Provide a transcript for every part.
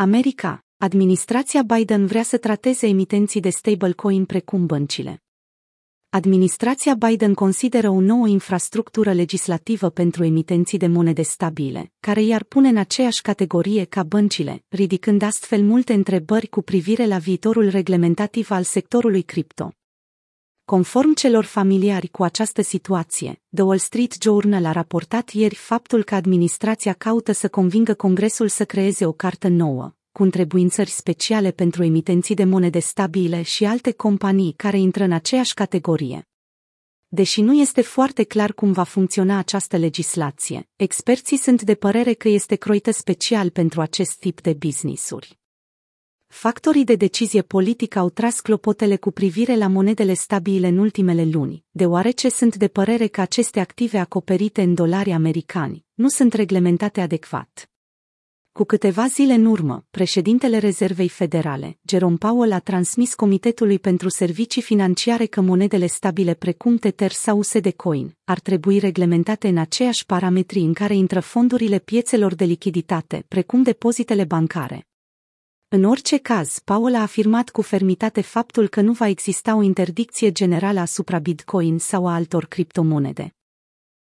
America, administrația Biden vrea să trateze emitenții de stablecoin precum băncile. Administrația Biden consideră o nouă infrastructură legislativă pentru emitenții de monede stabile, care i-ar pune în aceeași categorie ca băncile, ridicând astfel multe întrebări cu privire la viitorul reglementativ al sectorului cripto. Conform celor familiari cu această situație, The Wall Street Journal a raportat ieri faptul că administrația caută să convingă Congresul să creeze o cartă nouă, cu întrebuințări speciale pentru emitenții de monede stabile și alte companii care intră în aceeași categorie. Deși nu este foarte clar cum va funcționa această legislație, experții sunt de părere că este croită special pentru acest tip de businessuri. Factorii de decizie politică au tras clopotele cu privire la monedele stabile în ultimele luni, deoarece sunt de părere că aceste active acoperite în dolari americani nu sunt reglementate adecvat. Cu câteva zile în urmă, președintele Rezervei Federale, Jerome Powell a transmis Comitetului pentru Servicii Financiare că monedele stabile precum Tether sau USD Coin ar trebui reglementate în aceiași parametri în care intră fondurile piețelor de lichiditate, precum depozitele bancare. În orice caz, Paul a afirmat cu fermitate faptul că nu va exista o interdicție generală asupra Bitcoin sau a altor criptomonede.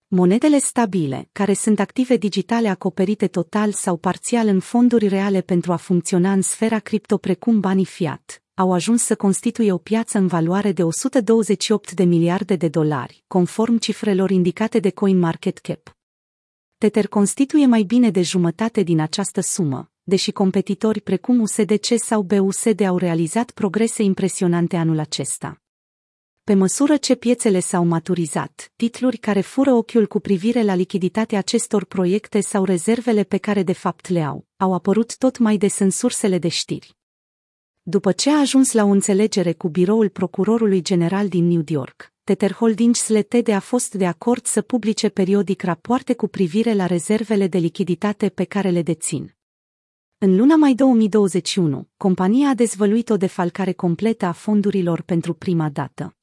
Monedele stabile, care sunt active digitale acoperite total sau parțial în fonduri reale pentru a funcționa în sfera cripto precum banii fiat, au ajuns să constituie o piață în valoare de 128 de miliarde de dolari, conform cifrelor indicate de CoinMarketCap. Tether constituie mai bine de jumătate din această sumă, deși competitori precum USDC sau BUSD au realizat progrese impresionante anul acesta. Pe măsură ce piețele s-au maturizat, titluri care fură ochiul cu privire la lichiditatea acestor proiecte sau rezervele pe care de fapt le au, au apărut tot mai des în sursele de știri. După ce a ajuns la o înțelegere cu biroul procurorului general din New York, Tether Holdings Ltd a fost de acord să publice periodic rapoarte cu privire la rezervele de lichiditate pe care le dețin. În luna mai 2021, compania a dezvăluit o defalcare completă a fondurilor pentru prima dată.